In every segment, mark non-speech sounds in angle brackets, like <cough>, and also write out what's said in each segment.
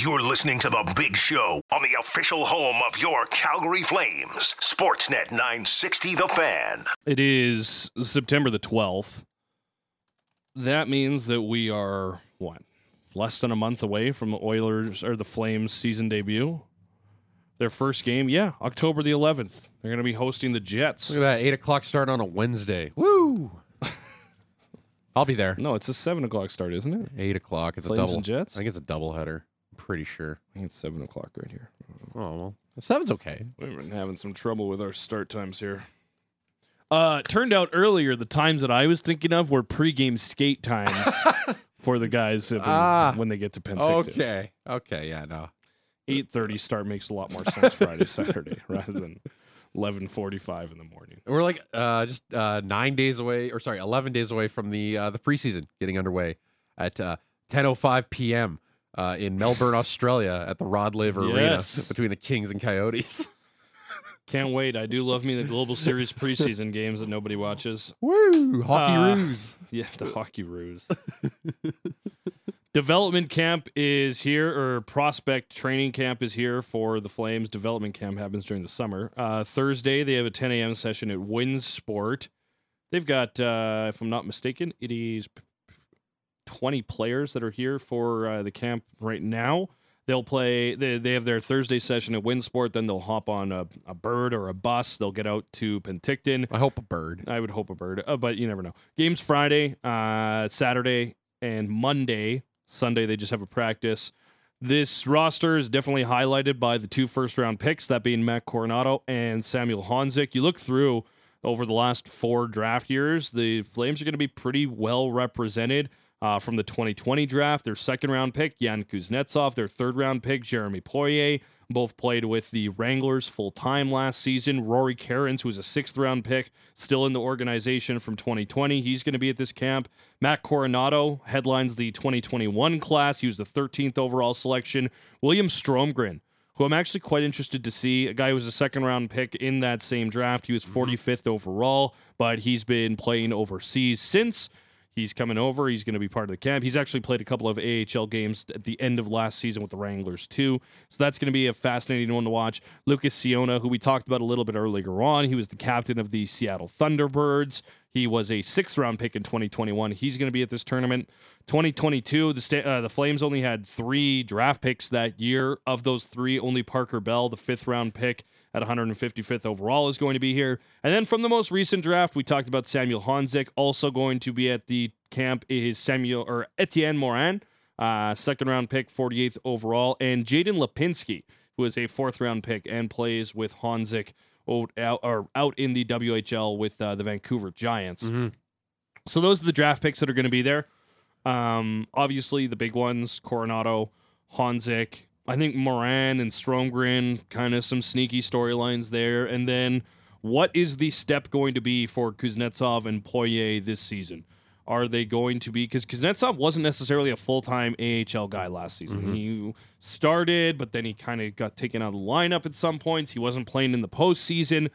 You're listening to The Big Show on the official home of your Calgary Flames. Sportsnet 960 The Fan. It is September the 12th. That means that we are, what, less than a month away from the Oilers or the Flames season debut? Their first game, yeah, October the 11th. They're going to be hosting the Jets. Look at that, eight o'clock start on a Wednesday. <laughs> Woo! I'll be there. No, it's a 7 o'clock start, isn't it? Eight o'clock. It's Flames a double. and Jets? I think it's a double header. I'm pretty sure. I think it's 7 o'clock right here. Oh well, seven's okay. We've been having some trouble with our start times here. Uh, turned out earlier the times that I was thinking of were pregame skate times <laughs> for the guys if- Ah. when they get to Penticton. Okay. Okay. Yeah. No. Eight thirty start makes a lot more sense Friday, <laughs> Saturday, rather than eleven forty five in the morning. We're like uh, just uh, nine days away, or sorry, eleven days away from the uh, the preseason getting underway at uh, 10:05 p.m. Uh, in Melbourne, Australia, at the Rod Laver Yes. Arena <laughs> between the Kings and Coyotes. <laughs> Can't wait. I do love me the Global Series preseason games that nobody watches. Woo! Hockey Uh, ruse. <laughs> Yeah, the hockey ruse. Development camp is here, or prospect training camp is here for the Flames. Development camp happens during the summer. Uh, Thursday, they have a 10 a.m. session at Winsport. They've got, uh, if I'm not mistaken, it is 20 players that are here for uh, the camp right now. They'll play, they, they have their Thursday session at Winsport, then they'll hop on a, a bird or a bus. They'll get out to Penticton. I hope a bird. I would hope a bird, uh, but you never know. Games Friday, uh, Saturday, and Monday. Sunday, they just have a practice. This roster is definitely highlighted by the two first round picks, that being Matt Coronato and Samuel Honzek. You look through over the last four draft years, the Flames are going to be pretty well represented. Uh, from the 2020 draft, their second round pick, Jan Kuznetsov, their third round pick, Jeremy Poirier, both played with the Wranglers full time last season. Rory Cairns, who was a sixth round pick, still in the organization from 2020. He's going to be at this camp. Matt Coronato headlines the 2021 class. He was the 13th overall selection. William Stromgren, who I'm actually quite interested to see, a guy who was a second round pick in that same draft. He was 45th overall, but he's been playing overseas since. He's coming over. He's going to be part of the camp. He's actually played a couple of AHL games at the end of last season with the Wranglers, too. So that's going to be a fascinating one to watch. Lucas Ciona, who we talked about a little bit earlier on, he was the captain of the Seattle Thunderbirds. He was a sixth round pick in 2021. He's going to be at this tournament. 2022, the, sta- uh, the Flames only had three draft picks that year. Of those three, only Parker Bell, the fifth round pick, at 155th overall is going to be here. And then from the most recent draft, we talked about Samuel Honzek. Also going to be at the camp is Samuel or Etienne Morin, uh, second round pick, 48th overall, and Jaden Lipinski, who is a fourth round pick and plays with Honzek out, or out in the WHL with uh, the Vancouver Giants. So those are the draft picks that are going to be there. Um, obviously, the big ones: Coronato, Honzek. I think Morin and Stromgren, kind of some sneaky storylines there. And then, what is the step going to be for Kuznetsov and Poirier this season? Are they going to be because Kuznetsov wasn't necessarily a full time AHL guy last season. Mm-hmm. He started, but then he kind of got taken out of the lineup at some points. He wasn't playing in the postseason.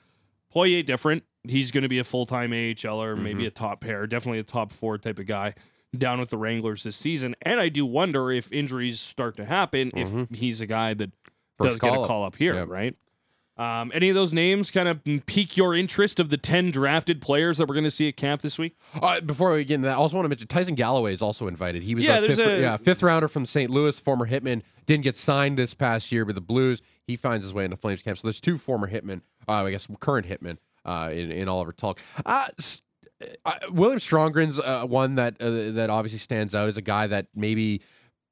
Poirier different. He's going to be a full time AHLer, maybe mm-hmm. a top pair, definitely a top four type of guy down with the Wranglers this season. And I do wonder if injuries start to happen, if he's a guy that First does get a call-up. up here, Yep. right? Um, any of those names kind of pique your interest of the 10 drafted players that we're going to see at camp this week? Uh, before we get into that, I also want to mention Tyson Galloway is also invited. He was Yeah, a fifth, a- yeah, fifth rounder from St. Louis, former hitman. Didn't get signed this past year with the Blues. He finds his way into Flames camp. So there's two former hitmen, uh, I guess current hitmen uh, in, in Oliver Tulk. Uh, uh, William Stromgren's uh, one that uh, that obviously stands out as a guy that maybe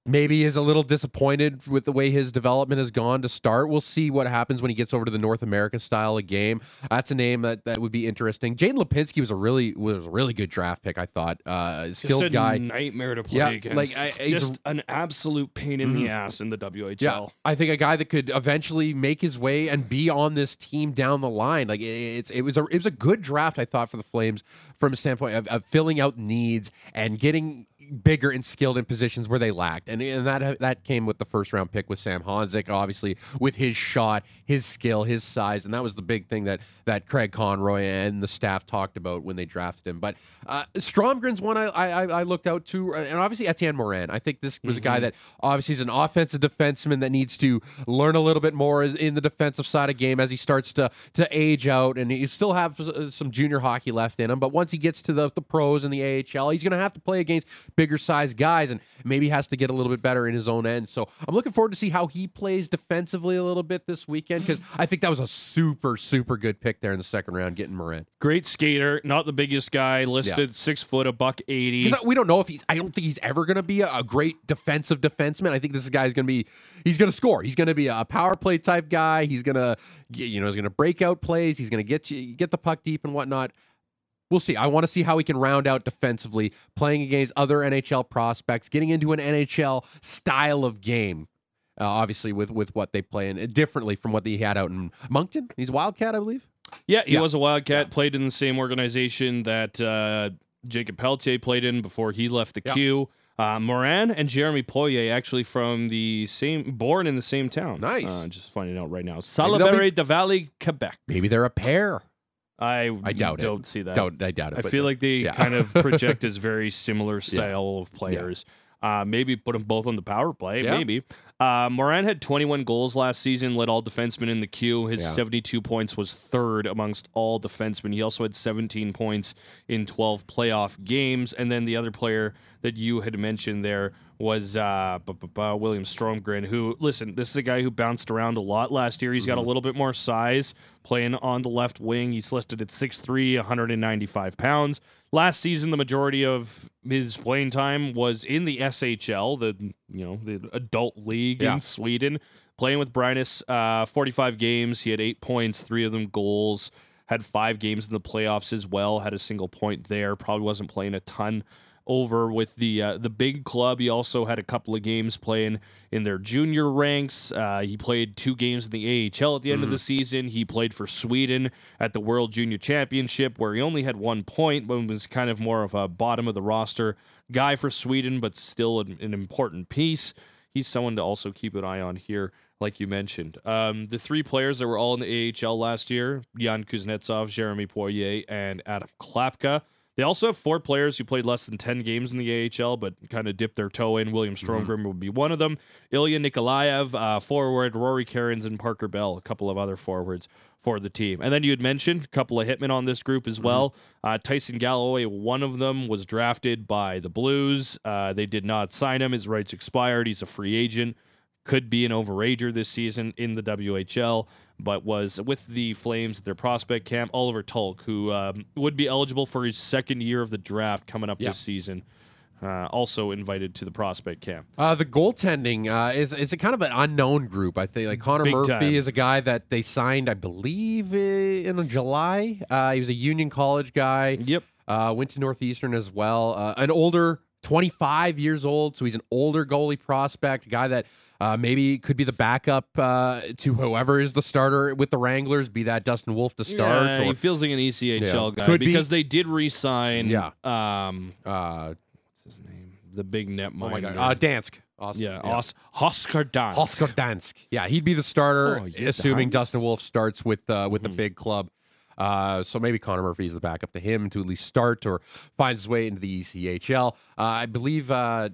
maybe is a little disappointed with the way his development has gone to start. We'll see what happens when he gets over to the North America style of game. That's a name that, that would be interesting. Jaden Lipinski was a really was a really good draft pick. I thought uh, skilled Just a guy. nightmare to play Yeah, against. like, I- just an absolute pain in the ass in the WHL. Yeah, I think a guy that could eventually make his way and be on this team down the line. Like it- it's it was a it was a good draft. I thought for the Flames from a standpoint of, of filling out needs and getting bigger and skilled in positions where they lacked, and and that that came with the first round pick with Sam Honzek, obviously with his shot, his skill, his size, and that was the big thing that that Craig Conroy and the staff talked about when they drafted him. But uh, Stromgren's one I, I I looked out to, and obviously Etienne Morin. I think this was a guy that obviously is an offensive defenseman that needs to learn a little bit more in the defensive side of game as he starts to to age out, and he still have uh, some junior hockey left in him. But once he gets to the the pros and the AHL, he's going to have to play against bigger size guys, and maybe has to get a little bit better in his own end. So I'm looking forward to see how he plays defensively a little bit this weekend because I think that was a super super good pick there in the second round, getting Morin. Great skater, not the biggest guy, listed six foot, a buck eighty. We don't know if he's. I don't think he's ever going to be a, a great defensive defenseman. I think this guy is going to be. He's going to score. He's going to be a power play type guy. He's going to, you know, he's going to break out plays. He's going to get you get the puck deep and whatnot. We'll see. I want to see how he can round out defensively, playing against other NHL prospects, getting into an NHL style of game. Uh, obviously, with with what they play in differently from what he had out in Moncton. He's a Wildcat, I believe. Yeah, he Yeah. was a Wildcat, played in the same organization that uh, Jacob Pelletier played in before he left the Yeah. Q. Uh, Morin and Jeremy Poirier actually from the same, born in the same town. Nice. Uh, just finding out right now. they'll be- Salaberry de Valley, Quebec. Maybe they're a pair. I I doubt it. don't see that. Don't I doubt it? I feel like they yeah. kind of <laughs> project as very similar style of players. Uh, maybe put them both on the power play. Yeah. Maybe. Uh, Morin had 21 goals last season, led all defensemen in the Q. His Yeah. 72 points was third amongst all defensemen. He also had 17 points in 12 playoff games. And then the other player that you had mentioned there was uh, William Stromgren, who, listen, this is a guy who bounced around a lot last year. He's got a little bit more size playing on the left wing. He's listed at 6'3, 195 pounds. Last season, the majority of his playing time was in the SHL, the you know the adult league Yeah. in Sweden, playing with Brynäs. Uh, 45 games. He had eight points, three of them goals. Had five games in the playoffs as well. Had a single point there. Probably wasn't playing a ton over with the uh, the big club. He also had a couple of games playing in their junior ranks. Uh, he played two games in the AHL at the end of the season. He played for Sweden at the World Junior Championship, where he only had one point, but was kind of more of a bottom of the roster guy for Sweden, but still an, an important piece. He's someone to also keep an eye on here. Like you mentioned, um, the three players that were all in the AHL last year: Jan Kuznetsov, Jeremy Poirier, and Adam Klapka. They also have four players who played less than 10 games in the AHL, but kind of dipped their toe in. William Stromgren would be one of them. Ilya Nikolaev, uh, forward, Rory Cairns, and Parker Bell, a couple of other forwards for the team. And then you had mentioned a couple of hitmen on this group as well. Uh, Tyson Galloway, one of them, was drafted by the Blues. Uh, they did not sign him. His rights expired. He's a free agent. Could be an overager this season in the WHL but was with the Flames at their prospect camp. Oliver Tulk, who um, would be eligible for his second year of the draft coming up Yeah. this season, uh, also invited to the prospect camp. Uh, the goaltending uh, is it's a kind of an unknown group. I think like Connor Big Murphy time. is a guy that they signed, I believe, in July. Uh, he was a Union College guy. Yep. Uh, went to Northeastern as well. Uh, an older, 25 years old, so he's an older goalie prospect, a guy that uh, maybe could be the backup uh, to whoever is the starter with the Wranglers, be that Dustin Wolf to start. Yeah, or, he feels like an ECHL Yeah. guy Could be. because they did re-sign. Yeah. Um, uh, what's his name? The big net oh my. God, uh, Dansk. Awesome. yeah, Os- Oscar Dansk. Oscar Dansk. Yeah, he'd be the starter, Oh, yeah, assuming Dansk. Dustin Wolf starts with uh, with the Mhm. big club. Uh, so maybe Connor Murphy is the backup to him to at least start or finds his way into the ECHL. Uh, I believe uh,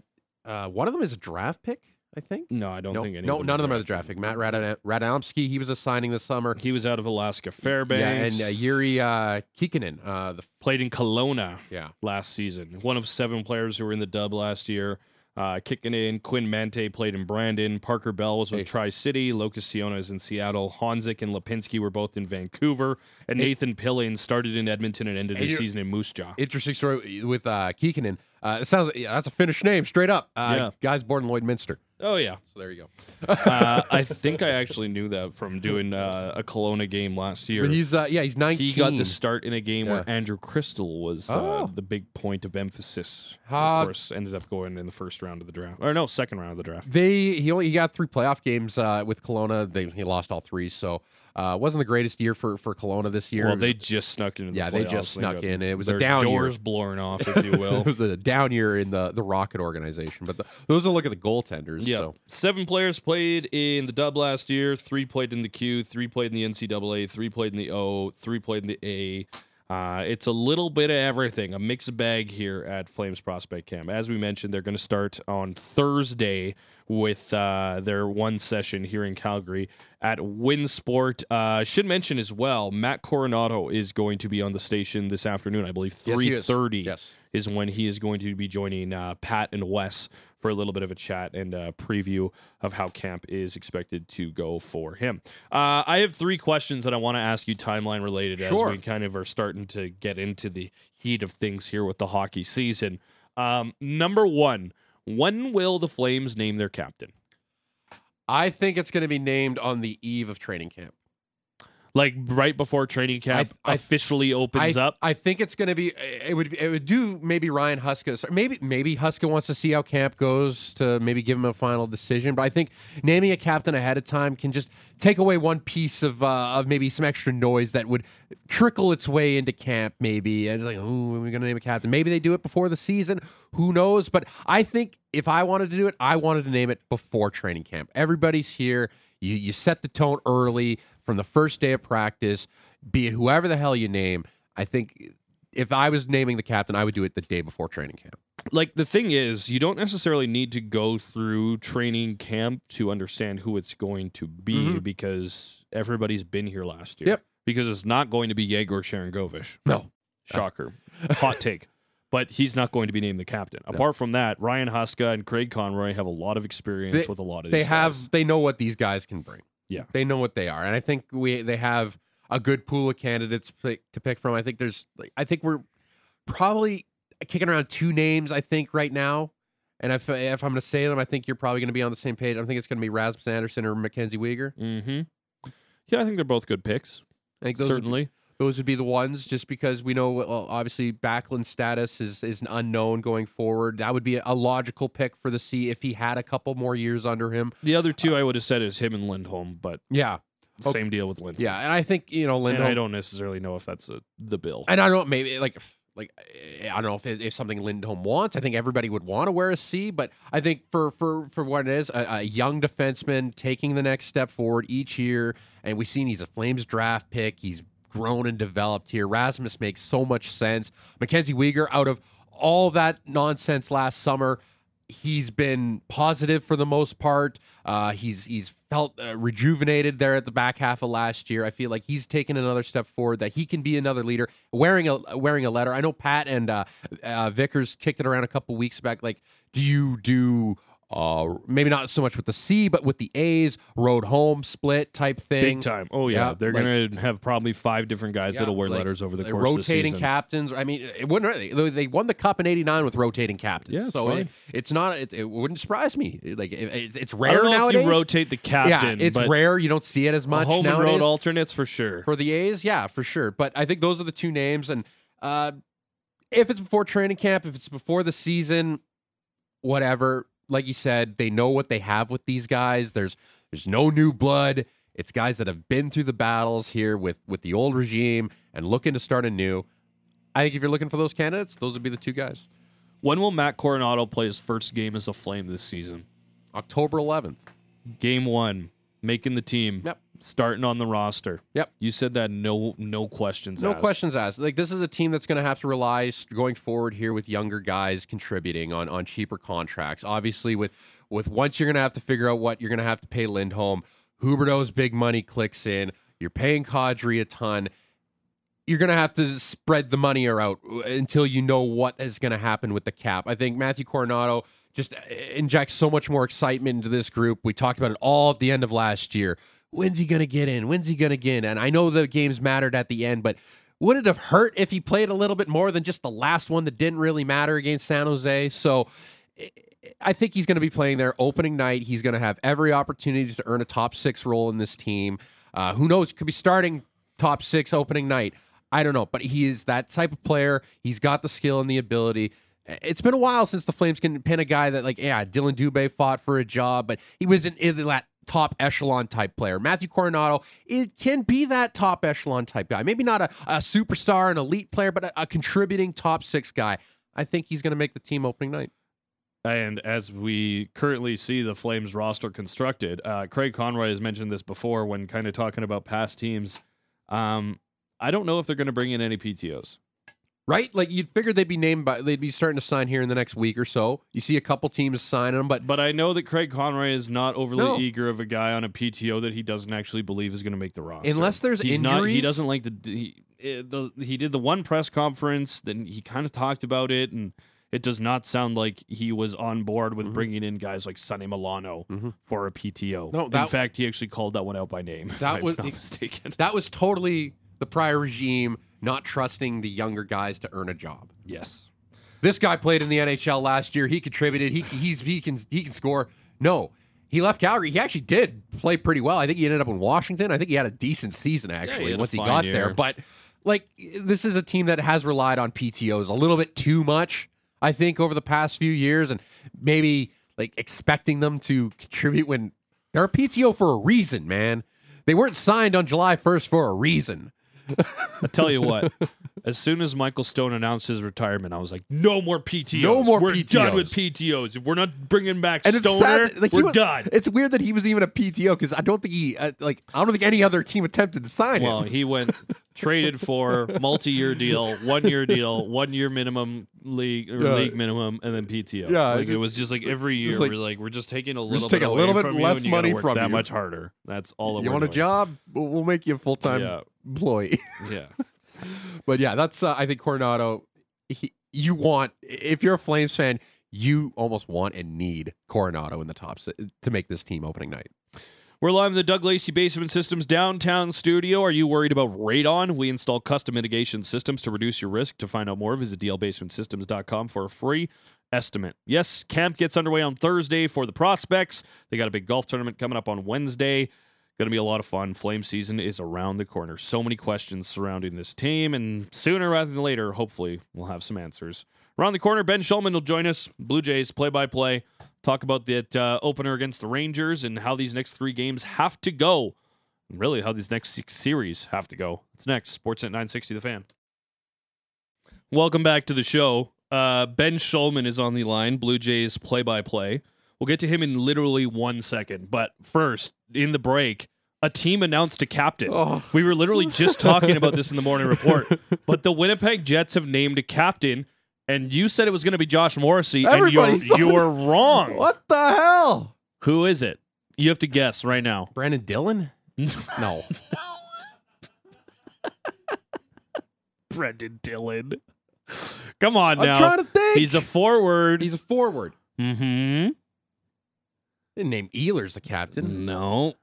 uh, one of them is a draft pick. I think. No, I don't no, think any. no, of none of them are are the draft pick. Matt Rad- Radomski, he was a signing this summer. He was out of Alaska Fairbanks. Yeah, and uh, Yuri uh, Kikkonen, uh, the played in Kelowna. yeah, last season. One of seven players who were in the dub last year. Uh, kicking in, Quinn Mante played in Brandon. Parker Bell was with Hey. Tri City. Lucas Ciona is in Seattle. Honzek and Lipinski were both in Vancouver. And Hey. Nathan Pilling started in Edmonton and ended Hey, his season in Moose Jaw. interesting story with uh, Kikkonen. Uh, it sounds yeah, that's a Finnish name, straight up. Uh, Yeah. Guy's born in Lloydminster. Oh, yeah. So there you go. Uh, <laughs> I think I actually knew that from doing uh, a Kelowna game last year. But he's uh, yeah, he's 19. He got the start in a game where Andrew Cristall was uh, Oh. the big point of emphasis. Uh, of course, ended up going in the first round of the draft. Or no, second round of the draft. They he only he got three playoff games uh, with Kelowna. They he lost all three. So Uh, wasn't the greatest year for for Kelowna this year. Well, was- they just snuck into the Yeah, they just snuck got in. It was a down year. doors blown off, if you will. <laughs> it was a down year in the the Rocket organization. But the, those are look at the goaltenders. Yeah. So. Seven players played in the dub last year. Three played in the Q. Three played in the NCAA. Three played in the O. Three played in the A. Uh, it's a little bit of everything, a mixed bag here at Flames Prospect Camp. As we mentioned, they're going to start on Thursday with uh, their one session here in Calgary at Winsport. Uh, should mention as well, Matt Coronato is going to be on the station this afternoon. I believe Yes, he is. Yes. is when he is going to be joining uh, Pat and Wes for a little bit of a chat and a preview of how camp is expected to go for him. Uh, I have three questions that I want to ask you timeline related Sure. as we kind of are starting to get into the heat of things here with the hockey season. Um, number one, when will the Flames name their captain? I think it's going to be named on the eve of training camp. Like right before training camp I- I- officially opens I, up? I think it's going to be. It would. It would do maybe Ryan Huska. Maybe maybe Huska wants to see how camp goes to maybe give him a final decision. But I think naming a captain ahead of time can just take away one piece of uh, of maybe some extra noise that would trickle its way into camp. Maybe and it's like, oh, are we going to name a captain? Maybe they do it before the season. Who knows? But I think if I wanted to do it, I wanted to name it before training camp. Everybody's here. You you set the tone early from the first day of practice. Be it whoever the hell you name. I think if I was naming the captain, I would do it the day before training camp. like the thing is you don't necessarily need to go through training camp to understand who it's going to be Mhm. because everybody's been here last year Yep. because it's not going to be Yegor Sharangovich. No. Shocker. Hot take. <laughs> But he's not going to be named the captain. Apart from that, Ryan Huska and Craig Conroy have a lot of experience They- with a lot of They have guys. they know what these guys can bring. Yeah. They know what they are. And I think we they have a good pool of candidates pick, to pick from. I think there's, I think we're probably kicking around two names I think right now. And if if I'm going to say them, I think you're probably going to be on the same page. I think it's going to be Rasmus Andersson or Mackenzie Weegar. Mm-hmm. Yeah, I think they're both good picks. I think certainly. Those would be the ones just because we know well, obviously Backlund's status is is an unknown going forward. That would be a logical pick for the C if he had a couple more years under him. The other two I would have said is him and Lindholm, but Yeah. Okay. same deal with Lindholm. Yeah, and I think, you know, And Lindholm I don't necessarily know if that's a, the bill. And I don't know, maybe like like eh, I don't know if it, if something Lindholm wants. I think everybody would want to wear a C, but I think for for for what it is, a, a young defenseman taking the next step forward each year, and we've seen he's a Flames draft pick. He's grown and developed here. Rasmus makes so much sense. Mackenzie Weegar, out of all that nonsense last summer, he's been positive for the most part. Uh, he's he's felt uh, rejuvenated there at the back half of last year. I feel like he's taken another step forward. That he can be another leader. Wearing a wearing a letter. I know Pat and uh, uh, Vickers kicked it around a couple weeks back. Like, do you do? Uh, maybe not so much with the C, but with the A's, road home split type thing. Big time. Oh yeah, Yeah, they're like- gonna have probably five different guys Yeah, that'll wear like, letters over the course of the rotating captains. I mean, it wouldn't really. they- They won the cup in '89 with rotating captains. Yeah, it's so it, it's not. It, it wouldn't surprise me. Like it, it's- rare don't know nowadays. if you rotate the captain. yeah, it's rare. You don't see it as much home and nowadays road alternates for sure. for the A's. Yeah, for sure. But I think those are the two names. And uh, if it's before training camp, if it's before the season, whatever. Like you said, they know what they have with these guys. There's there's no new blood. It's guys that have been through the battles here with with the old regime and looking to start anew. I think if you're looking for those candidates, those would be the two guys. When will Matt Coronato play his first game as a Flame this season? October 11th. Game one, making the team. Yep. Starting on the roster. Yep. You said that no no questions No asked. questions asked. Like this is a team that's going to have to rely going forward here with younger guys contributing on on cheaper contracts. Obviously, with with once you're going to have to figure out what you're going to have to pay Lindholm. Huberdeau's big money clicks in. You're paying Kadri a ton. You're going to have to spread the money out until you know what is going to happen with the cap. I think Matthew Coronato just uh, injects so much more excitement into this group. We talked about it all at the end of last year. When's he going to get in? When's he going to get in? And I know the games mattered at the end, but would it have hurt if he played a little bit more than just the last one that didn't really matter against San Jose? So I- think he's going to be playing there opening night. He's going to have every opportunity to earn a top six role in this team. Uh, who knows? Could be starting top six opening night. I don't know, but he is that type of player. He's got the skill and the ability. It's been a while since the Flames can pin a guy that, like, yeah, Dillon Dubé fought for a job, but he was in, in that top echelon type player. Matthew Coronato it can be that top echelon type guy. Maybe not a, a superstar, an elite player, but a, a contributing top six guy. I think he's going to make the team opening night. And as we currently see the Flames roster constructed, uh, Craig Conroy has mentioned this before when kind of talking about past teams. Um, I don't know if they're going to bring in any PTOs. Right? Like you'd figure they'd be named by they'd be starting to sign here in the next week or so. You see a couple teams signing them, but But I know that Craig Conroy is not overly No. eager of a guy on a PTO that he doesn't actually believe is going to make the roster. Unless there's He's not- he doesn't like the he, eh, the he did the one press conference. Then he kind of talked about it, and it does not sound like he was on board with Mhm. bringing in guys like Sonny Milano Mhm. for a PTO. No, in fact, he actually called that one out by name. <laughs> That was- not mistaken. that was totally the prior regime not trusting the younger guys to earn a job. yes. This guy played in the NHL last year. He contributed. He he's he can he can score. No, he left Calgary. He actually did play pretty well. I think he ended up in Washington. I think he had a decent season actually had a once he got year. there. But like this is a team that has relied on PTOs a little bit too much. I think over the past few years, and maybe like expecting them to contribute when they're a PTO for a reason, man. They weren't signed on July 1st for a reason. I tell you what. As soon as Michael Stone announced his retirement, I was like, "No more PTOs. No more We're done with PTOs. PTOs. If we're not bringing back And it's Stoner, sad, that, like, we're was- done." It's weird that he was even a PTO because I don't think he uh, like I don't think any other team attempted to sign Well, him. Well, he went <laughs> traded for <laughs> multi-year deal, one-year deal, one-year minimum league or Yeah. league minimum, and then PTO. Yeah, like it it was just like every year like- we're like we're just taking a little take bit a away little bit less you money from that you. much harder. That's all. That You want a job? We'll, make you a full time Yeah, employee. <laughs> yeah. <laughs> but yeah, that's uh, I think Coronato. He, you want if you're a Flames fan, you almost want and need Coronato in the tops to make this team opening night. We're live in the Doug Lacey Basement Systems downtown studio. Are you worried about radon? We install custom mitigation systems to reduce your risk. To find out more, visit dlbasementsystems.com for a free estimate. Yes, camp gets underway on Thursday for the prospects. They got a big golf tournament coming up on Wednesday. Going to be a lot of fun. Flame season is around the corner. So many questions surrounding this team, and sooner rather than later, hopefully, we'll have some answers. Around the corner, Ben Shulman will join us. Blue Jays play by play. Talk about that uh, opener against the Rangers and how these next three games have to go. And really, how these next six series have to go. It's next. Sportsnet 960, the fan. Welcome back to the show. Uh, ben Shulman is on the line, Blue Jays play by play. We'll get to him in literally one second. But first, in the break, a team announced a captain. Oh. We were literally just talking about this in the morning report. <laughs> But the Winnipeg Jets have named a captain, and you said it was going to be Josh Morrissey, Everybody and you're, you're wrong. <laughs> What the hell? Who is it? You have to guess right now. Brandon Dillon? <laughs> No. <laughs> Brendan Dillon. Come on I'm now. trying to think. He's a forward. He's a forward. mm-hmm. Didn't name Ehlers the captain. No,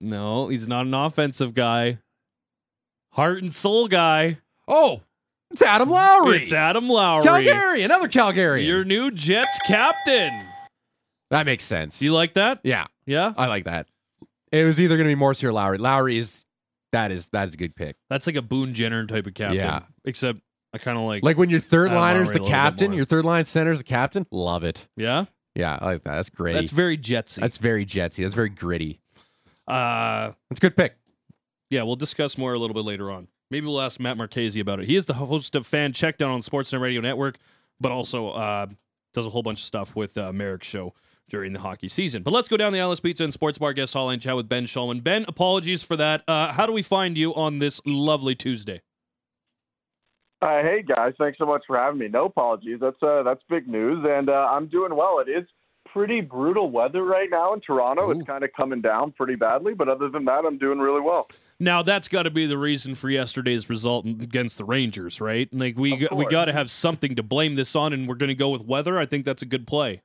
no, he's not an offensive guy. Heart and soul guy. Oh, it's Adam Lowry. It's Adam Lowry. Calgary, another Calgary. Your new Jets captain. that makes sense. You like that? yeah, Yeah, I like that. It was either going to be Morrissey or Lowry. Lowry is that is that is a good pick. that's like a Boone Jenner type of captain. Yeah. Except I kind of like. Like when your third Adam liner's Lowry the a little bit captain, your third line center's the captain. Love it. yeah, Yeah, I like that. That's great. that's very Jetsy. That's very Jetsy. That's very gritty. uh, That's a good pick. Yeah, we'll discuss more a little bit later on. Maybe we'll ask Matt Marchese about it. He is the host of Fan Checkdown on Sportsnet Radio Network, but also uh, does a whole bunch of stuff with uh, Merrick's show during the hockey season. But let's go down the Alice Pizza and Sports Bar guest hall and chat with Ben Shulman. Ben, apologies for that. Uh, how do we find you on this lovely Tuesday? Uh, hey guys, thanks so much for having me. No apologies. That's uh, that's big news, and uh, I'm doing well. It is pretty brutal weather right now in Toronto. Ooh. It's kind of coming down pretty badly, but other than that, I'm doing really well. Now that's got to be the reason for yesterday's result against the Rangers, right? Like we got, we got to have something to blame this on, and we're going to go with weather. I think that's a good play.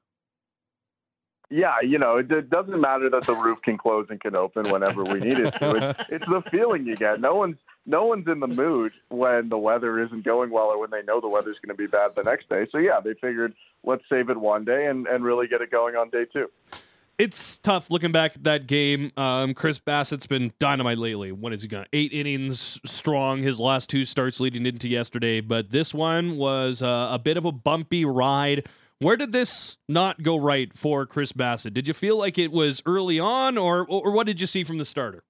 Yeah, you know, it, it doesn't matter that the roof can close and can open whenever we need it to. It's, <laughs> it's the feeling you get. No one's no one's in the mood when the weather isn't going well or when they know the weather's going to be bad the next day. So yeah, they figured let's save it one day and and really get it going on day two. It's tough looking back at that game. Um, Chris Bassitt's been dynamite lately. What has he got? Eight innings strong. His last two starts leading into yesterday, but this one was uh, a bit of a bumpy ride. Where did this not go right for Chris Bassitt? Did you feel like it was early on, or or what did you see from the starter?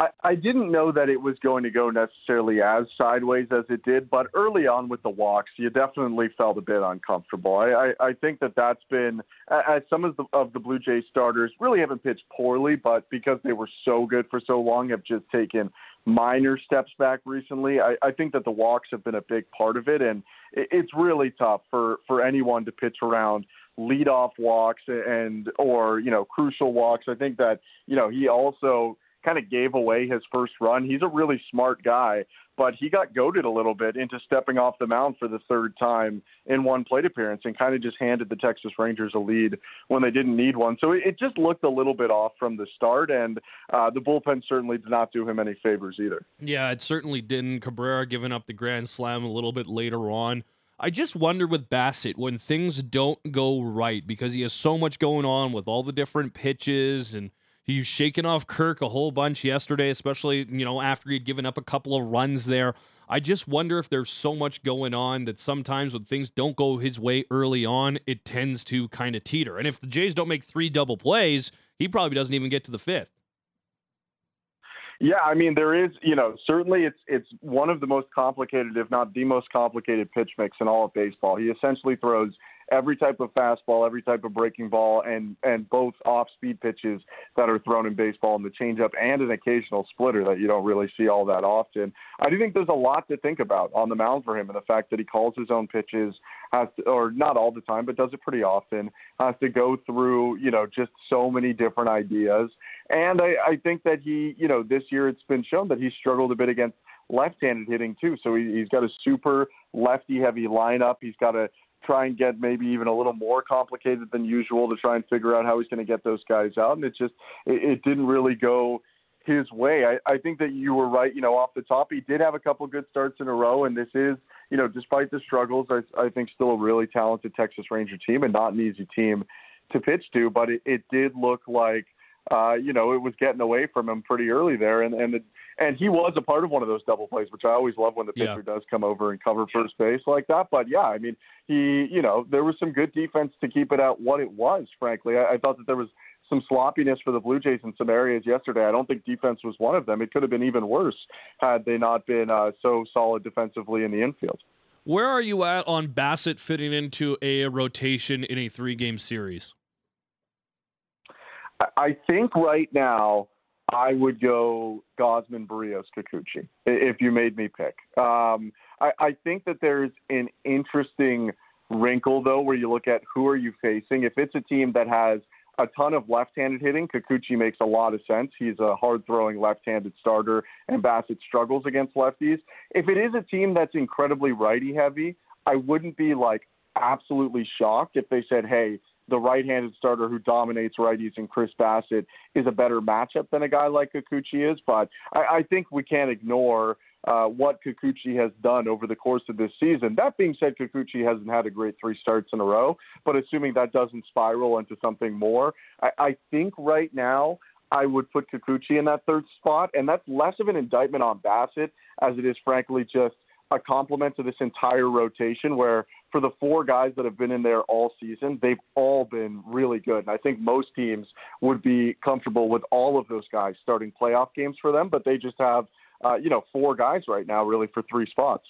I, I didn't know that it was going to go necessarily as sideways as it did, but early on with the walks, you definitely felt a bit uncomfortable. I, I, I think that that's been, as some of the, of the Blue Jays starters really haven't pitched poorly, but because they were so good for so long, have just taken minor steps back recently. I, I think that the walks have been a big part of it, and it, it's really tough for for anyone to pitch around leadoff walks and or you know crucial walks. I think that you know he also kind of gave away his first run. He's a really smart guy, but he got goaded a little bit into stepping off the mound for the third time in one plate appearance and kind of just handed the Texas Rangers a lead when they didn't need one. So it just looked a little bit off from the start, and uh, the bullpen certainly did not do him any favors either. Yeah, it certainly didn't. Cabrera giving up the grand slam a little bit later on. I just wonder with Bassitt when things don't go right because he has so much going on with all the different pitches and He's shaken off Kirk a whole bunch yesterday, especially, you know, after he'd given up a couple of runs there. I just wonder if there's so much going on that sometimes when things don't go his way early on, it tends to kind of teeter. And if the Jays don't make three double plays, he probably doesn't even get to the fifth. Yeah, I mean there is, you know, certainly it's it's one of the most complicated, if not the most complicated pitch mix in all of baseball. He essentially throws every type of fastball, every type of breaking ball, and and both off-speed pitches that are thrown in baseball, and the changeup, and an occasional splitter that you don't really see all that often. I do think there's a lot to think about on the mound for him, and the fact that he calls his own pitches, has to, or not all the time, but does it pretty often. Has to go through, you know, just so many different ideas, and I, I think that he, you know, this year it's been shown that he struggled a bit against left-handed hitting too. So he, he's got a super lefty-heavy lineup. He's got a try and get maybe even a little more complicated than usual to try and figure out how he's going to get those guys out. And it just it, it didn't really go his way. I, I think that you were right. You know, off the top, he did have a couple good starts in a row, and this is, you know, despite the struggles, I, I think still a really talented Texas Ranger team and not an easy team to pitch to. But it, it did look like, uh, you know, it was getting away from him pretty early there, and and the, and he was a part of one of those double plays, which I always love when the pitcher yeah. does come over and cover first base like that. But yeah, I mean, he, you know, there was some good defense to keep it at what it was. Frankly, I, I thought that there was some sloppiness for the Blue Jays in some areas yesterday. I don't think defense was one of them. It could have been even worse had they not been uh, so solid defensively in the infield. Where are you at on Bassitt fitting into a rotation in a three-game series? I think right now I would go Gausman, Berrios, Kikuchi if you made me pick. Um, I, I think that there's an interesting wrinkle though, where you look at who are you facing. If it's a team that has a ton of left-handed hitting, Kikuchi makes a lot of sense. He's a hard-throwing left-handed starter, and Bassitt struggles against lefties. If it is a team that's incredibly righty-heavy, I wouldn't be like absolutely shocked if they said, "Hey, the right-handed starter who dominates righties and Chris Bassitt is a better matchup than a guy like Kikuchi is. But I, I think we can't ignore uh, what Kikuchi has done over the course of this season. That being said, Kikuchi hasn't had a great three starts in a row, but assuming that doesn't spiral into something more, I, I think right now I would put Kikuchi in that third spot, and that's less of an indictment on Bassitt as it is, frankly, just – a compliment to this entire rotation where for the four guys that have been in there all season, they've all been really good. And I think most teams would be comfortable with all of those guys starting playoff games for them, but they just have, uh, you know, four guys right now really for three spots.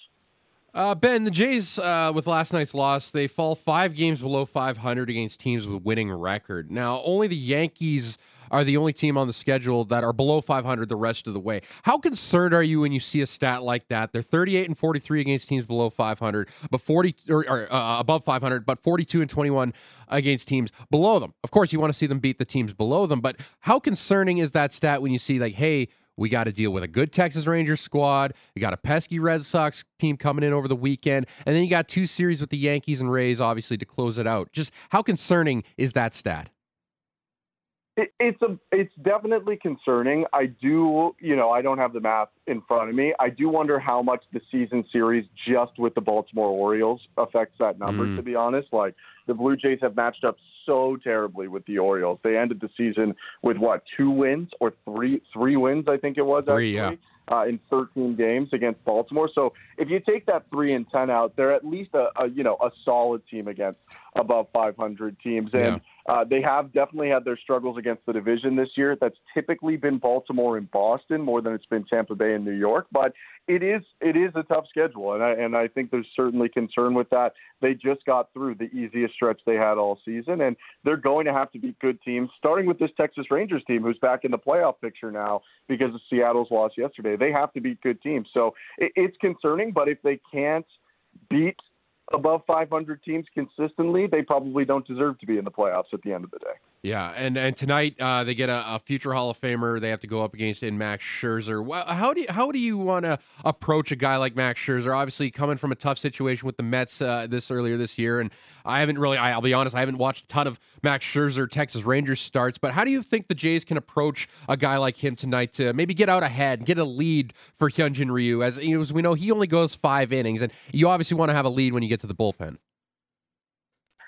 Uh, ben, the Jays, uh, with last night's loss, they fall five games below 500 against teams with a winning record. Now, only the Yankees are the only team on the schedule that are below 500 the rest of the way. How concerned are you when you see a stat like that? They're 38 and 43 against teams below 500, but 40 or, or uh, above 500, but 42 and 21 against teams below them. Of course, you want to see them beat the teams below them, but how concerning is that stat when you see like, hey, we got to deal with a good Texas Rangers squad. You got a pesky Red Sox team coming in over the weekend. And then you got two series with the Yankees and Rays, obviously, to close it out. Just how concerning is that stat? It, it's a it's definitely concerning. I do, you know, I don't have the math in front of me. I do wonder how much the season series just with the Baltimore Orioles affects that number. Mm. To be honest, like the Blue Jays have matched up so terribly with the Orioles. They ended the season with what two wins or three three wins, I think it was. Three, actually. yeah uh, in 13 games against Baltimore. So if you take that three and 10 out, they're at least a, a you know a solid team against above 500 teams, and Yeah. uh, they have definitely had their struggles against the division this year. That's typically been Baltimore and Boston more than it's been Tampa Bay and New York, but it is it is a tough schedule, and I and I think there's certainly concern with that. They just got through the easiest stretch they had all season, and they're going to have to beat good teams, starting with this Texas Rangers team, who's back in the playoff picture now because of Seattle's loss yesterday. They have to beat good teams, so it, it's concerning. But if they can't beat above 500 teams consistently, they probably don't deserve to be in the playoffs at the end of the day. Yeah, and and tonight uh, they get a, a future Hall of Famer. They have to go up against in Max Scherzer. How do you, how do you want to approach a guy like Max Scherzer? Obviously, coming from a tough situation with the Mets uh, this earlier this year, and I haven't really. I, I'll be honest, I haven't watched a ton of Max Scherzer Texas Rangers starts. But how do you think the Jays can approach a guy like him tonight to maybe get out ahead, get a lead for Hyunjin Ryu? As, as we know, he only goes five innings, and you obviously want to have a lead when you get to the bullpen.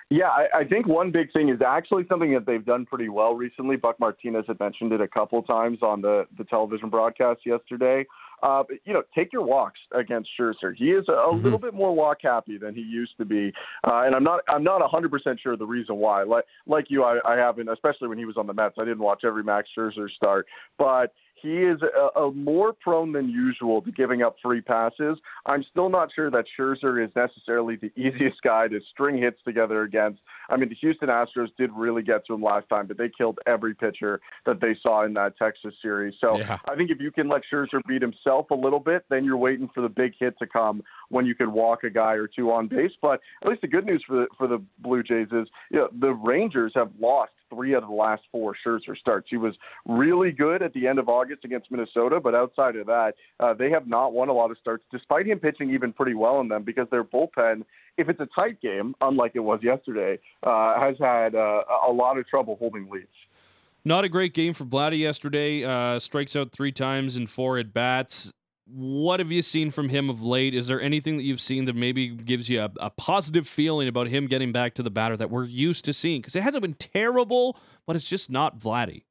Yeah, I, I think one big thing is actually something that they've done pretty well recently. Buck Martinez had mentioned it a couple times on the, the television broadcast yesterday. Uh, but, you know, take your walks against Scherzer. He is a, a little bit more walk happy than he used to be, uh, and I'm not I'm not 100 percent sure the reason why. Like like you, I, I haven't, especially when he was on the Mets. I didn't watch every Max Scherzer start, but he is a, a more prone than usual to giving up free passes. I'm still not sure that Scherzer is necessarily the <laughs> easiest guy to string hits together against. I mean, the Houston Astros did really get to him last time, but they killed every pitcher that they saw in that Texas series. So Yeah. I think if you can let Scherzer beat himself a little bit, then you're waiting for the big hit to come when you can walk a guy or two on base. But at least the good news for the for the Blue Jays is, you know, the Rangers have lost three out of the last four Scherzer starts. He was really good at the end of August against Minnesota, but outside of that, uh, they have not won a lot of starts, despite him pitching even pretty well in them, because their bullpen, if it's a tight game, unlike it was yesterday, uh, has had uh, a lot of trouble holding leads. Not a great game for Vladdy yesterday. Uh, strikes out three times in four at bats. What have you seen from him of late? Is there anything that you've seen that maybe gives you a, a positive feeling about him getting back to the batter that we're used to seeing? Because it hasn't been terrible, but it's just not Vladdy.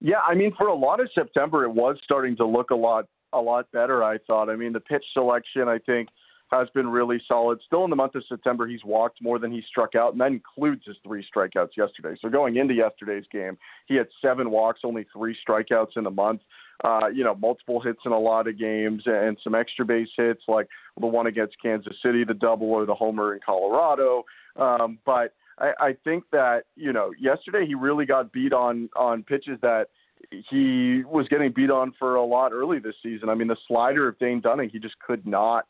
Yeah, I mean, for a lot of September, it was starting to look a lot a lot better. I thought. I mean, the pitch selection, I think, has been really solid. Still in the month of September, he's walked more than he struck out, and that includes his three strikeouts yesterday. So going into yesterday's game, he had seven walks, only three strikeouts in the month. Uh, you know, multiple hits in a lot of games and some extra base hits, like the one against Kansas City, the double or the homer in Colorado. Um, but I, I think that you know, yesterday he really got beat on on pitches that he was getting beat on for a lot early this season. I mean, the slider of Dane Dunning, he just could not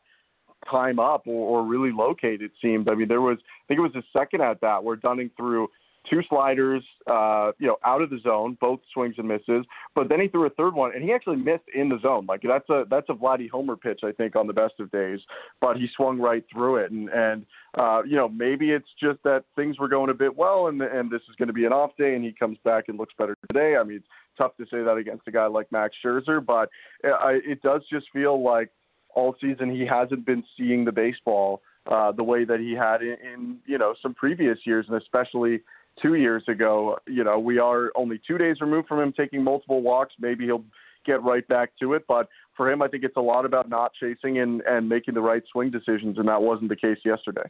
time up or, or really locate. It seemed. I mean, there was I think it was the second at bat where Dunning threw two sliders, uh, you know, out of the zone, both swings and misses. But then he threw a third one, and he actually missed in the zone. Like that's a that's a Vladdy Homer pitch, I think, on the best of days. But he swung right through it, and and uh, you know maybe it's just that things were going a bit well, and and this is going to be an off day, and he comes back and looks better today. I mean, it's tough to say that against a guy like Max Scherzer, but I, it does just feel like all season he hasn't been seeing the baseball uh, the way that he had in, in you know some previous years, and especially two years ago. You know, we are only two days removed from him taking multiple walks. Maybe he'll get right back to it, but for him, I think it's a lot about not chasing and and making the right swing decisions, and that wasn't the case yesterday.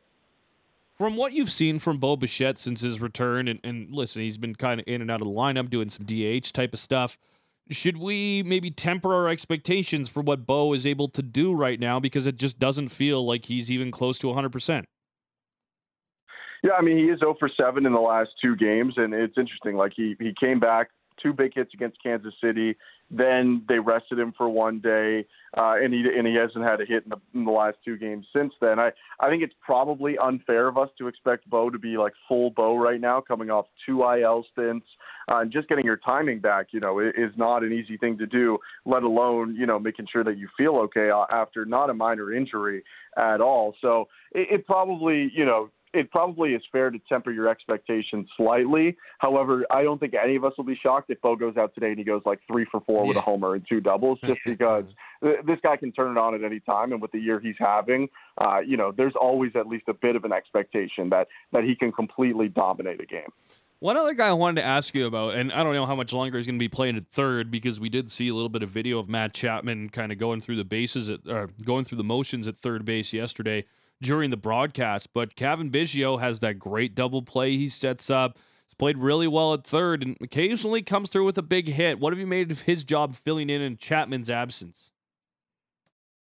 From what you've seen from Bo Bichette since his return, and, and listen, he's been kind of in and out of the lineup doing some DH type of stuff. Should we maybe temper our expectations for what Bo is able to do right now because it just doesn't feel like he's even close to 100%? Yeah, I mean he is 0 for 7 in the last two games, and it's interesting. Like he he came back two big hits against Kansas City, then they rested him for one day, uh, and he and he hasn't had a hit in the, in the last two games since then. I I think it's probably unfair of us to expect Bo to be like full Bo right now, coming off two IL stints, uh, and just getting your timing back. You know, is not an easy thing to do. Let alone you know making sure that you feel okay uh, after not a minor injury at all. So it, it probably you know it probably is fair to temper your expectations slightly. However, I don't think any of us will be shocked if Bo goes out today and he goes like three for four with a homer and two doubles, just <laughs> because this guy can turn it on at any time. And with the year he's having, uh, you know, there's always at least a bit of an expectation that that he can completely dominate a game. One other guy I wanted to ask you about, and I don't know how much longer he's going to be playing at third because we did see a little bit of video of Matt Chapman kind of going through the bases at, or going through the motions at third base yesterday during the broadcast. But Cavan Biggio has that great double play he sets up. He's played really well at third and occasionally comes through with a big hit. What have you made of his job filling in in Chapman's absence?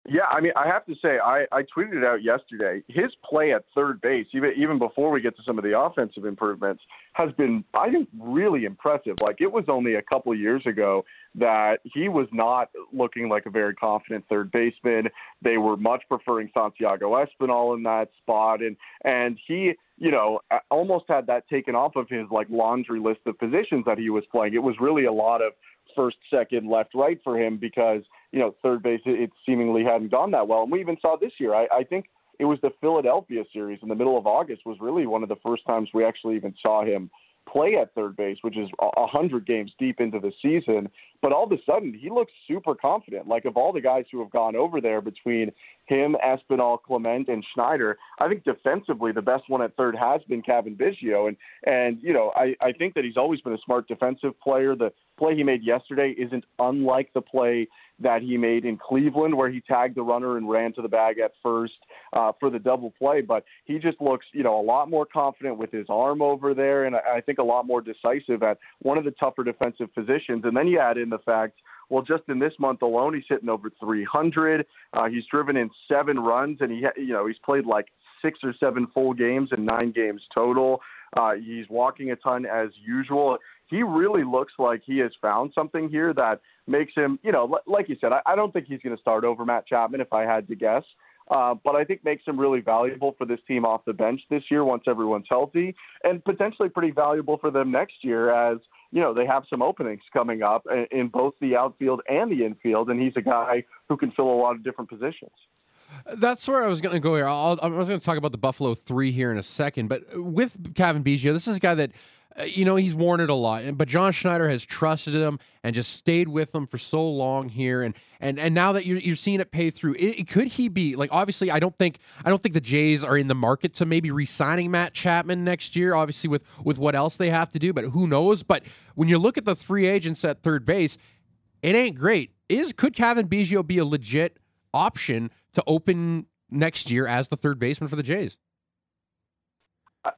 Yeah, I mean, I have to say, I, I tweeted it out yesterday. His play at third base, even even before we get to some of the offensive improvements, has been, I think, really impressive. Like it was only a couple of years ago that he was not looking like a very confident third baseman. They were much preferring Santiago Espinal in that spot, and and he, you know, almost had that taken off of his like laundry list of positions that he was playing. It was really a lot of first, second, left, right for him because you know third base it seemingly hadn't gone that well. And we even saw this year. I, I think it was the Philadelphia series in the middle of August was really one of the first times we actually even saw him play at third base, which is a hundred games deep into the season. But all of a sudden, he looks super confident. Like of all the guys who have gone over there between him, Espinal, Clement, and Schneider, I think defensively the best one at third has been Cavan Biggio. And and you know, I I think that he's always been a smart defensive player. The play he made yesterday isn't unlike the play that he made in Cleveland, where he tagged the runner and ran to the bag at first uh, for the double play. But he just looks, you know, a lot more confident with his arm over there, and I think a lot more decisive at one of the tougher defensive positions. And then you add in the fact well, just in this month alone, he's hitting over 300. Uh, he's driven in seven runs, and he, you know, he's played like six or seven full games and nine games total. Uh, he's walking a ton as usual. He really looks like he has found something here that makes him, you know, like you said, I, I don't think he's going to start over Matt Chapman if I had to guess. Uh, but I think makes him really valuable for this team off the bench this year once everyone's healthy, and potentially pretty valuable for them next year as you know they have some openings coming up in both the outfield and the infield, and he's a guy who can fill a lot of different positions. That's where I was going to go here. I'll, I was going to talk about the Buffalo three here in a second, but with Cavan Biggio, this is a guy that Uh, you know, he's worn it a lot, but John Schneider has trusted him and just stayed with him for so long here, and and and now that you're, you're seeing it pay through, it, could he be like? Obviously, I don't think I don't think the Jays are in the market to maybe re-signing Matt Chapman next year. Obviously, with with what else they have to do, but who knows? But when you look at the three agents at third base, it ain't great. Is could Cavan Biggio be a legit option to open next year as the third baseman for the Jays?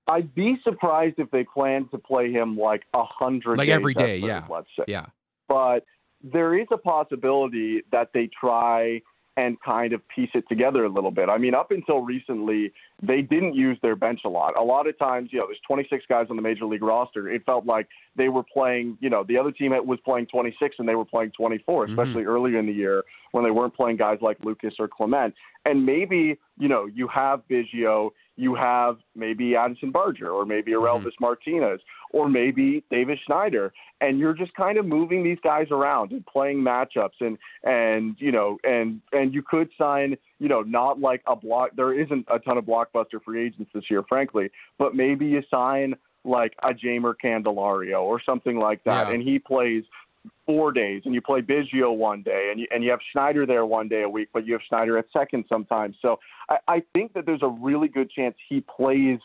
I'd be surprised if they plan to play him like a hundred, like every day, yeah, let's say. yeah. But there is a possibility that they try and kind of piece it together a little bit. I mean, up until recently, they didn't use their bench a lot. A lot of times, you know, there's 26 guys on the major league roster. It felt like they were playing, you know, the other team was playing 26 and they were playing 24, mm-hmm. especially mm-hmm. earlier in the year when they weren't playing guys like Lucas or Clement. And maybe, you know, you have Biggio you have maybe Addison Barger or maybe Orelvis mm-hmm. Martinez or maybe Davis Schneider, and you're just kind of moving these guys around and playing matchups and and you know and and you could sign you know not like a block. There isn't a ton of blockbuster free agents this year, frankly, but maybe you sign like a Jeimer Candelario or something like that, yeah. and he plays four days and you play Biggio one day and you, and you have Schneider there one day a week, but you have Schneider at second sometimes. So I, I think that there's a really good chance he plays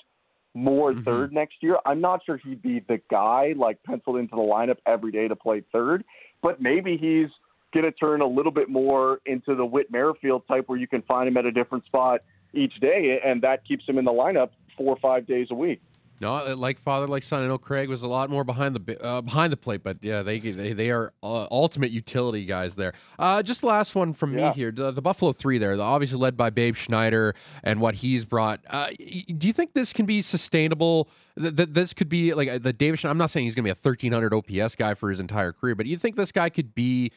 more mm-hmm. third next year. I'm not sure he'd be the guy like penciled into the lineup every day to play third, but maybe he's going to turn a little bit more into the Whit Merrifield type where you can find him at a different spot each day and that keeps him in the lineup four or five days a week. No, uh, like father, like son. I know Craig was a lot more behind the uh, behind the plate, but yeah, they they, they are uh, ultimate utility guys there. Uh, just last one from yeah. me here. The, the, Buffalo Three there, the, obviously led by Babe Schneider and what he's brought. Uh, do you think this can be sustainable? That this could be like uh, the David. I'm not saying he's going to be a 1300 OPS guy for his entire career, but do you think this guy could be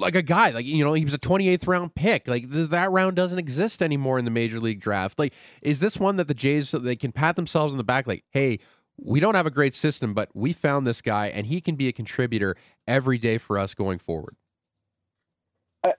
like a guy like you know he was a 28th round pick like th- that round doesn't exist anymore in the major league draft like is this one that the jays they can pat themselves on the back like hey we don't have a great system but we found this guy and he can be a contributor every day for us going forward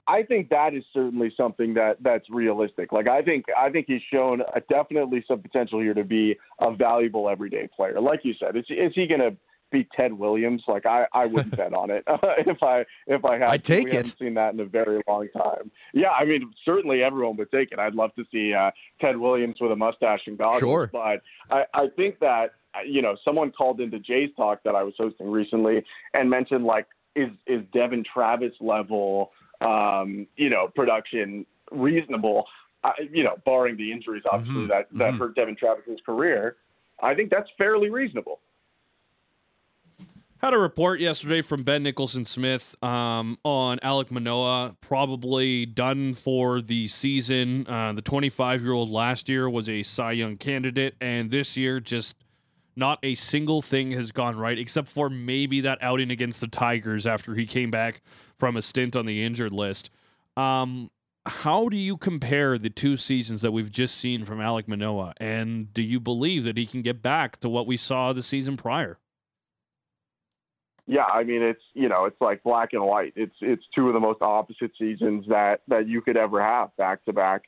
I think that is certainly something that that's realistic. Like I think I think he's shown a, definitely some potential here to be a valuable everyday player. Like you said, is, is he going to beat Ted Williams. Like I, I wouldn't bet on it <laughs> if I if I had. I'd take we it. Haven't seen that in a very long time. Yeah, I mean certainly everyone would take it. I'd love to see uh, Ted Williams with a mustache and goggles. Sure. But I, I think that you know, someone called into Jay's talk that I was hosting recently and mentioned like, is is Devon Travis level, um, you know, production reasonable? I, you know, barring the injuries, obviously Mhm, that that mhm. hurt Devon Travis's career. I think that's fairly reasonable. Had a report yesterday from Ben Nicholson Smith um, on Alek Manoah, probably done for the season. Uh, the 25 year old last year was a Cy Young candidate, and this year just not a single thing has gone right, except for maybe that outing against the Tigers after he came back from a stint on the injured list. Um, how do you compare the two seasons that we've just seen from Alek Manoah, and do you believe that he can get back to what we saw the season prior? Yeah, I mean it's you know it's like black and white. It's it's two of the most opposite seasons that that you could ever have back to back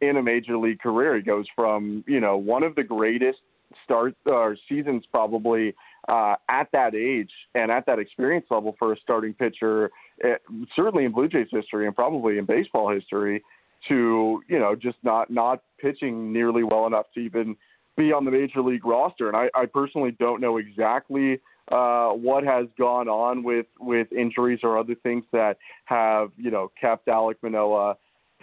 in a major league career. He goes from you know one of the greatest start or seasons probably uh, at that age and at that experience level for a starting pitcher, eh, certainly in Blue Jays history and probably in baseball history, to you know just not not pitching nearly well enough to even be on the major league roster. And I, I personally don't know exactly uh, what has gone on with with injuries or other things that have you know kept Alek Manoah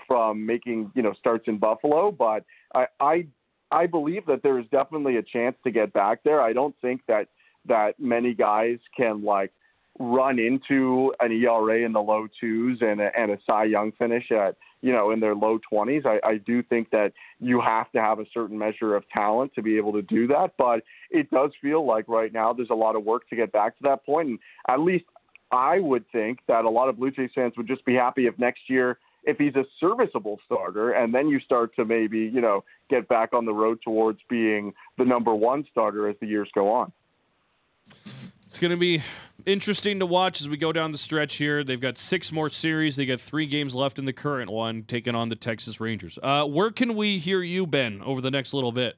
from making you know starts in Buffalo. But I I, I believe that there is definitely a chance to get back there. I don't think that that many guys can like run into an ERA in the low twos and a, and a Cy Young finish at you know in their low twenties. I, I do think that you have to have a certain measure of talent to be able to do that. But it does feel like right now there's a lot of work to get back to that point. And at least I would think that a lot of Blue Jays fans would just be happy if next year if he's a serviceable starter and then you start to maybe, you know, get back on the road towards being the number one starter as the years go on. It's going to be interesting to watch as we go down the stretch here. They've got six more series. They got three games left in the current one, taking on the Texas Rangers. Uh, where can we hear you, Ben, over the next little bit?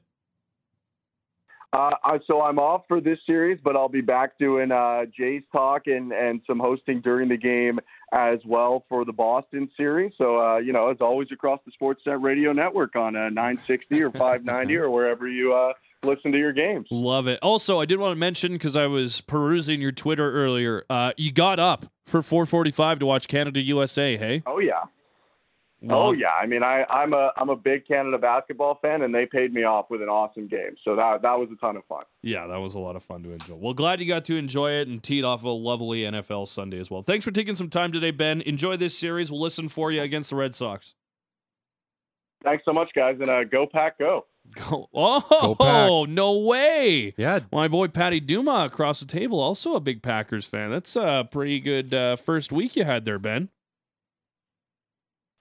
Uh, so I'm off for this series, but I'll be back doing uh, Jay's talk and, and some hosting during the game as well for the Boston series. So, uh, you know, as always, across the Sportsnet Radio Network on uh, 960 or 590 <laughs> or wherever you uh, listen to your games. Love it. Also, I did want to mention because I was perusing your Twitter earlier. Uh, you got up for 4:45 to watch Canada USA. Hey. Oh yeah. Oh yeah, I mean, I, I'm a I'm a big Canada basketball fan, and they paid me off with an awesome game, so that that was a ton of fun. Yeah, that was a lot of fun to enjoy. Well, glad you got to enjoy it and teed off a lovely NFL Sunday as well. Thanks for taking some time today, Ben. Enjoy this series. We'll listen for you against the Red Sox. Thanks so much, guys, and uh, go pack, go! <laughs> Go. Oh, Pack. no way. Yeah, My boy Patty Duma across the table, also a big Packers fan. That's a pretty good uh, first week you had there, Ben.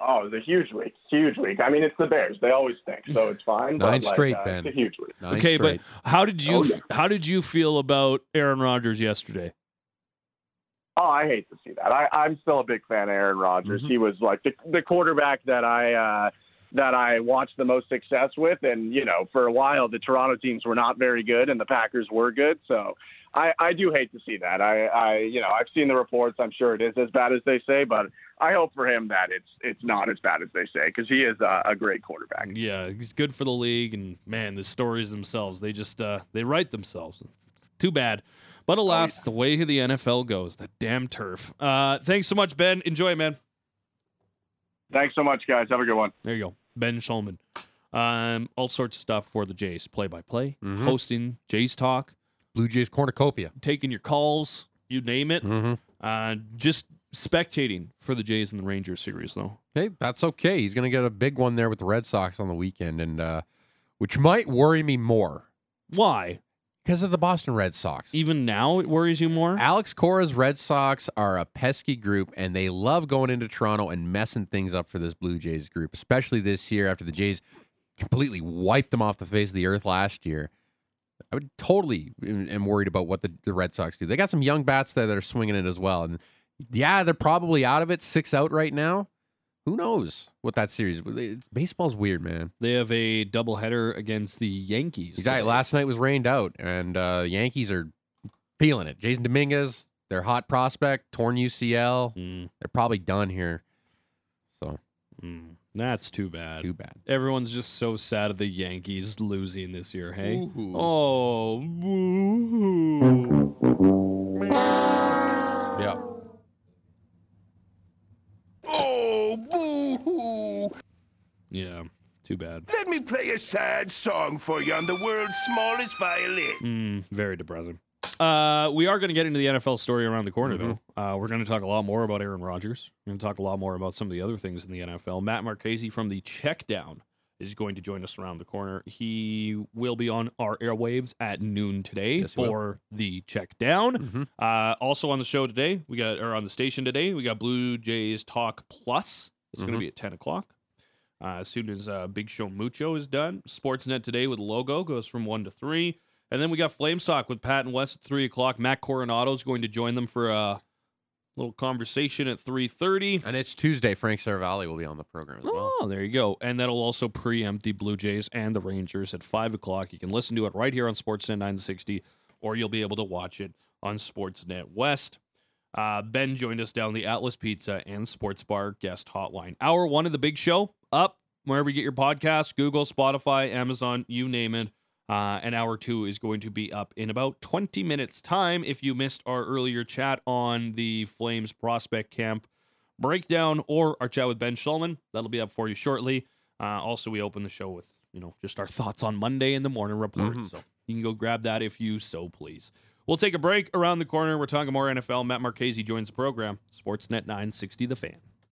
Oh, it was a huge week, huge week. I mean, it's the Bears; they always stink, so it's fine. but, Nine like, straight, uh, Ben. It's a huge week. nine okay, straight. but how did you Oh, yeah. how did you feel about Aaron Rodgers yesterday? Oh, I hate to see that. I, I'm still a big fan of Aaron Rodgers. Mhm. He was like the the quarterback that I uh, that I watched the most success with, and you know, for a while the Toronto teams were not very good, and the Packers were good. So I, I do hate to see that. I, I you know I've seen the reports. I'm sure it is as bad as they say, but I hope for him that it's it's not as bad as they say because he is a, a great quarterback. Yeah, he's good for the league, and man, the stories themselves they just uh, they write themselves. Too bad, but alas, the way the NFL goes, that damn turf. Uh, thanks so much, Ben. Enjoy, man. Thanks so much, guys. Have a good one. There you go, Ben Shulman. Um, all sorts of stuff for the Jays, play by play, Mhm. hosting Jays talk, Blue Jays cornucopia. taking your calls, you name it. Mm-hmm. Uh, just spectating for the Jays and the Rangers series, though. Hey, that's okay. He's going to get a big one there with the Red Sox on the weekend, and uh, which might worry me more Why? Because of the Boston Red Sox. Even now, it worries you more. Alex Cora's Red Sox are a pesky group, and they love going into Toronto and messing things up for this Blue Jays group, especially this year after the Jays completely wiped them off the face of the earth last year. I would totally am worried about what the, the Red Sox do. They got some young bats there that are swinging it as well, and yeah, they're probably out of it, six out right now. Who knows what that series? It's, baseball's weird, man. They have a doubleheader against the Yankees. Exactly. today. Last night was rained out, and uh, Yankees are feeling it. Jasson Domínguez, their hot prospect, torn UCL. Mm, They're probably done here. So mm. That's too bad. Too bad. Everyone's just so sad of the Yankees losing this year. Hey. Ooh. Oh. boo-hoo. Oh, boo-hoo. Yeah. Too bad. Let me play a sad song for you on the world's smallest violin. Mm, very depressing. Uh, we are going to get into the NFL story around the corner, though. Uh, we're going to talk a lot more about Aaron Rodgers. We're going to talk a lot more about some of the other things in the NFL. Matt Marchese from the Check Down is going to join us around the corner. He will be on our airwaves at noon today Yes, for the Check Down. Mhm. Uh, also on the show today, we got or on the station today, we got Blue Jays Talk Plus. It's going to be at ten o'clock. Uh, as soon as uh, Big Show Mucho is done, Sportsnet today with logo goes from one to three, and then we got Flames Talk with Pat and Wes at three o'clock. Matt Coronato is going to join them for a little conversation at three thirty. And it's Tuesday. Frank Seravalli will be on the program as well. Oh, there you go. And that'll also preempt the Blue Jays and the Rangers at 5 o'clock. You can listen to it right here on Sportsnet 960, or you'll be able to watch it on Sportsnet West. Uh, ben joined us down the Atlas Pizza and Sports Bar guest hotline. Hour one of the big show up wherever you get your podcast Google, Spotify, Amazon, you name it. Uh, and hour two is going to be up in about 20 minutes' time. If you missed our earlier chat on the Flames prospect camp breakdown or our chat with Ben Shulman, that'll be up for you shortly. Uh, also, we open the show with you know just our thoughts on Monday in the morning report. Mhm. So you can go grab that if you so please. We'll take a break around the corner. We're talking more NFL. Matt Marchese joins the program. Sportsnet 960 The Fan.